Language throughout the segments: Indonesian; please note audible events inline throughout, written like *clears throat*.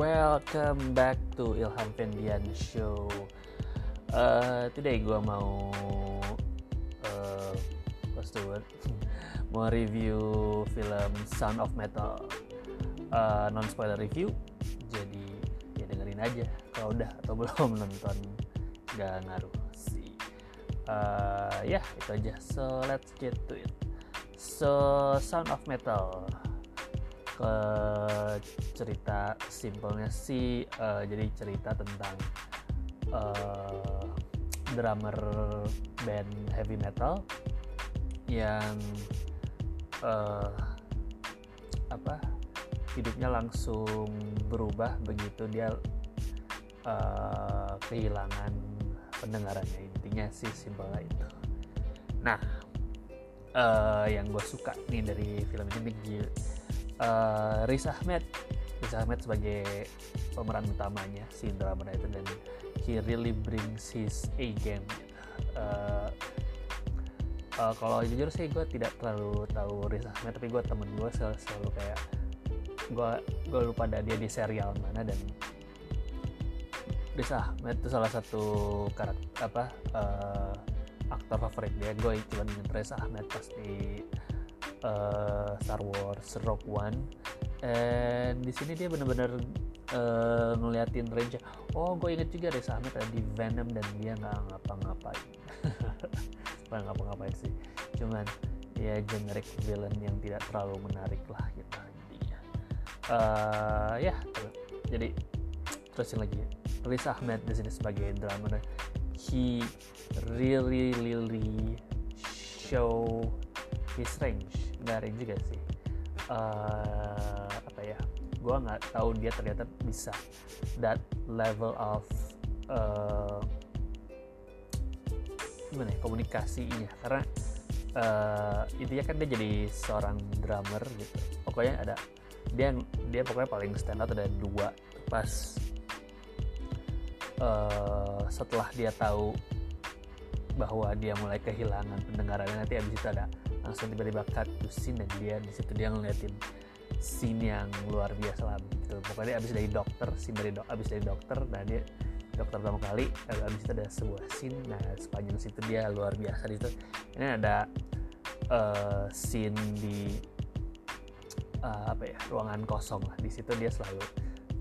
welcome back to Ilham Fendian Show. Uh, today gue mau uh, what's the word? *laughs* mau review film Sound of Metal uh, non spoiler review. Jadi ya dengerin aja kalau udah atau *laughs* belum nonton gak ngaruh sih. Uh, ya itu aja. So let's get to it. So Sound of Metal ke cerita simpelnya sih uh, jadi cerita tentang uh, drummer band heavy metal yang uh, apa hidupnya langsung berubah begitu dia uh, kehilangan pendengarannya. Intinya sih simpelnya itu. Nah uh, yang gue suka nih dari film ini uh, Riz Ahmed. Riz Ahmed sebagai pemeran utamanya si drama itu dan he really brings his A game. Uh, uh, kalau jujur sih gue tidak terlalu tahu Riz Ahmed tapi gue temen gue selalu, selalu kayak gue gue lupa ada dia di serial mana dan Riz Ahmed itu salah satu karakter apa uh, aktor favorit dia. Gue cuma inget Riz Ahmed pasti uh, Star Wars Rogue One. Dan di sini dia benar-benar uh, ngeliatin range oh gue inget juga deh Ahmed ada di Venom dan dia nggak ngapa-ngapain. *laughs* Nggak ngapa-ngapain sih. Cuman ya generic villain yang tidak terlalu menarik lah gitu intinya. Uh, ya jadi terusin lagi Riz Ahmed di sini sebagai drummer. He really really show his range garing juga sih. Uh, apa ya gue nggak tahu dia ternyata bisa that level of uh, gimana ya komunikasinya. Karena uh, intinya kan dia jadi seorang drummer gitu. Pokoknya ada dia dia pokoknya paling stand out ada dua. Pas uh, setelah dia tahu bahwa dia mulai kehilangan pendengarannya nanti abis itu ada langsung tiba-tiba cut to scene dan dia di situ dia ngeliatin scene yang luar biasa lah. Gitu. Pokoknya abis dari dokter scene dari dok abis dari dokter nah dia dokter pertama kali abis itu ada sebuah scene nah sepanjang situ dia luar biasa di situ. Ini ada uh, scene di uh, apa ya ruangan kosong lah. Di situ dia selalu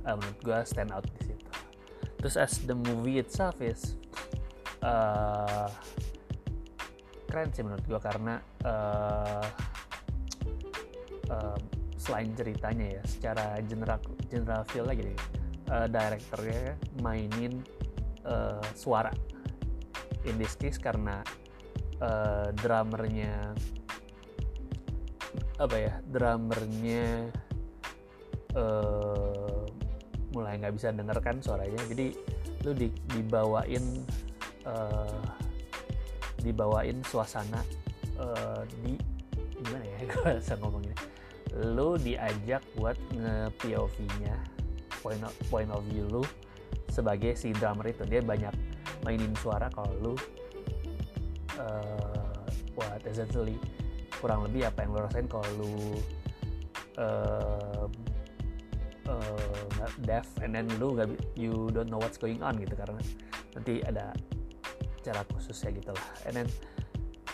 uh, menurut gue stand out di situ. Terus as the movie itself is uh, keren sih menurut gue karena uh, uh, selain ceritanya ya secara general general feel lagi nih uh, directornya mainin uh, suara. In this case karena uh, drummernya apa ya drummernya uh, mulai nggak bisa denger kan suaranya. Jadi lu di, dibawain uh, dibawain suasana uh, di gimana ya *laughs* gue bisa ngomongnya. Lu diajak buat nge POV nya point of, point of view lu sebagai si drummer itu. Dia banyak mainin suara kalau lu uh, what essentially kurang lebih apa yang lu rasain kalau lu uh, uh, deaf and then lu you don't know what's going on gitu. Karena nanti ada cara khususnya gitu lah. And then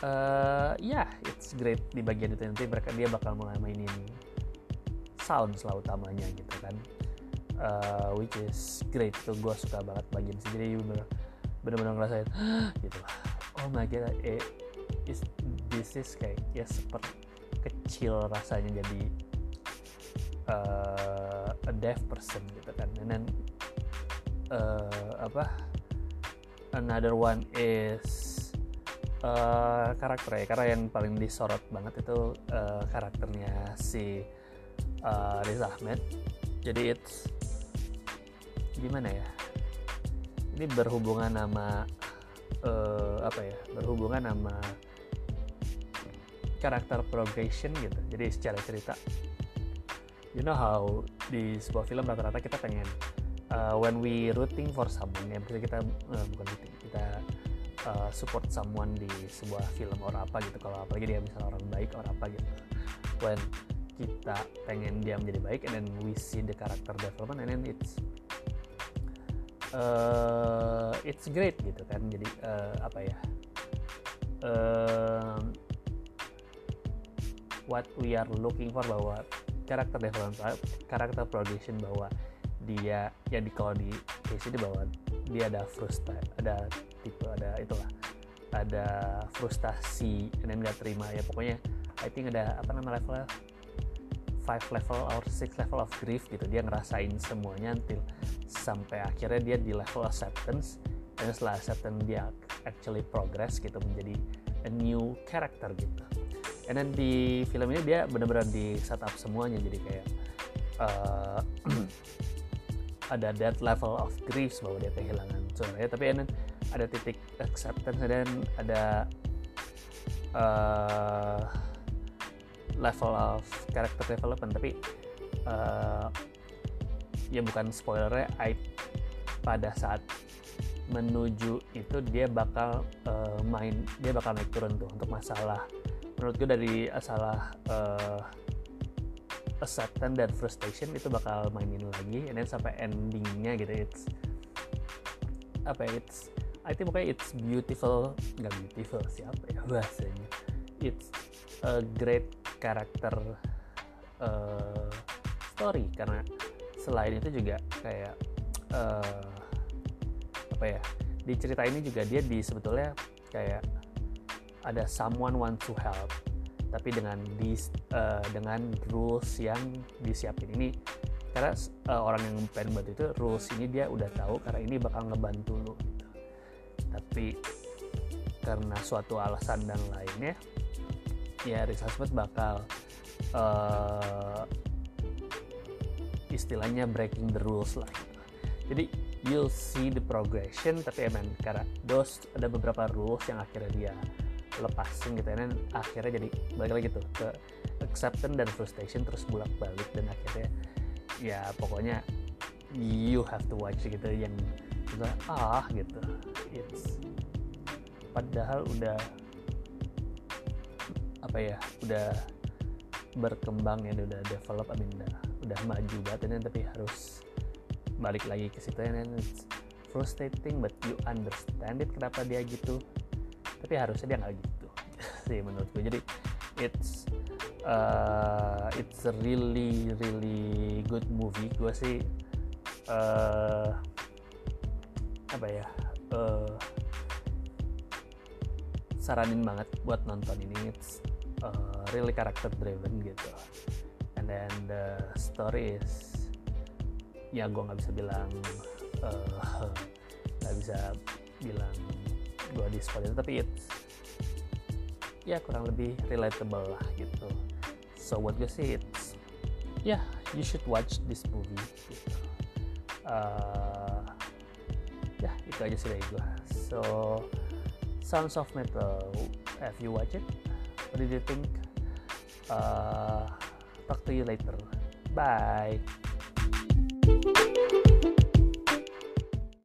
uh, ya yeah, it's great di bagian itu nanti mereka dia bakal mulai mainin sound lah utamanya gitu kan. Uh, which is great tuh gue suka banget bagian sih jadi bener bener-bener ngerasain gitu lah. Oh my god eh, is, this is kayak ya seperti kecil rasanya jadi uh, a deaf person gitu kan. And then uh, apa another one is uh, karakter ya. Karena yang paling disorot banget itu uh, karakternya si uh, Riz Ahmed. Jadi it's gimana ya? Ini berhubungan sama uh, apa ya? Berhubungan sama karakter progression gitu. Jadi secara cerita you know how di sebuah film rata-rata kita pengen uh, when we rooting for someone ya misalnya kita uh, bukan rooting kita uh, support someone di sebuah film orang apa gitu. Kalau apalagi dia misalnya orang baik orang apa gitu. When kita pengen dia menjadi baik and then we see the character development and then it's uh, it's great gitu kan. Jadi uh, apa ya? Uh, what we are looking for bahwa karakter development karakter progression bahwa dia ya di kalau di case ini bahwa dia ada frustasi ada tipe ada itulah ada frustasi dan nggak terima. Ya pokoknya I think ada apa nama levelnya? Five level or six level of grief gitu. Dia ngerasain semuanya until sampai akhirnya dia di level acceptance dan setelah acceptance dia actually progress gitu menjadi a new character gitu. And then di film ini dia benar-benar di setup semuanya. Jadi kayak uh, *clears throat* ada that level of grief bahwa dia kehilangan saudaranya tapi then ada titik acceptance dan ada uh, level of character development. Tapi uh, ya bukan spoilernya I pada saat menuju itu dia bakal uh, main dia bakal naik turun tuh untuk masalah menurut gue dari masalah uh, acceptance dan frustration itu bakal mainin lagi and then sampai endingnya gitu it's apa ya it's I think pokoknya it's beautiful nggak beautiful siapa ya bahasanya it's a great character uh, story karena selain itu juga kayak uh, apa ya di cerita ini juga dia di sebetulnya kayak ada someone want to help tapi dengan di uh, dengan rules yang disiapin ini karena uh, orang yang pengen bantu itu rules ini dia udah tahu karena ini bakal ngebantu lo gitu. tapi karena suatu alasan dan lainnya ya Riz bakal uh, istilahnya breaking the rules lah gitu. jadi you'll see the progression tapi emang karena those ada beberapa rules yang akhirnya dia lepasin gitu. Dan akhirnya jadi balik lagi tuh ke acceptance dan frustration terus bolak balik dan akhirnya ya pokoknya you have to watch gitu yang juga ah gitu. It's padahal udah apa ya udah berkembang ya udah develop I mean udah, udah maju banget. Dan tapi harus balik lagi ke situ. And it's frustrating but you understand it kenapa dia gitu tapi harusnya dia nggak gitu *laughs* sih menurut gue jadi it's uh, it's a really really good movie. Gue sih uh, apa ya uh, saranin banget buat nonton ini. It's uh, really character driven gitu. And then the story is ya gue nggak bisa bilang *laughs* nggak uh, bisa bilang gue di spot itu tapi it's ya kurang lebih relatable lah gitu. So what gue sih it's yeah you should watch this movie gitu. Uh, ya itu aja sih dari gue so Sounds of Metal have you watch it? What did you think? Uh, talk to you later. Bye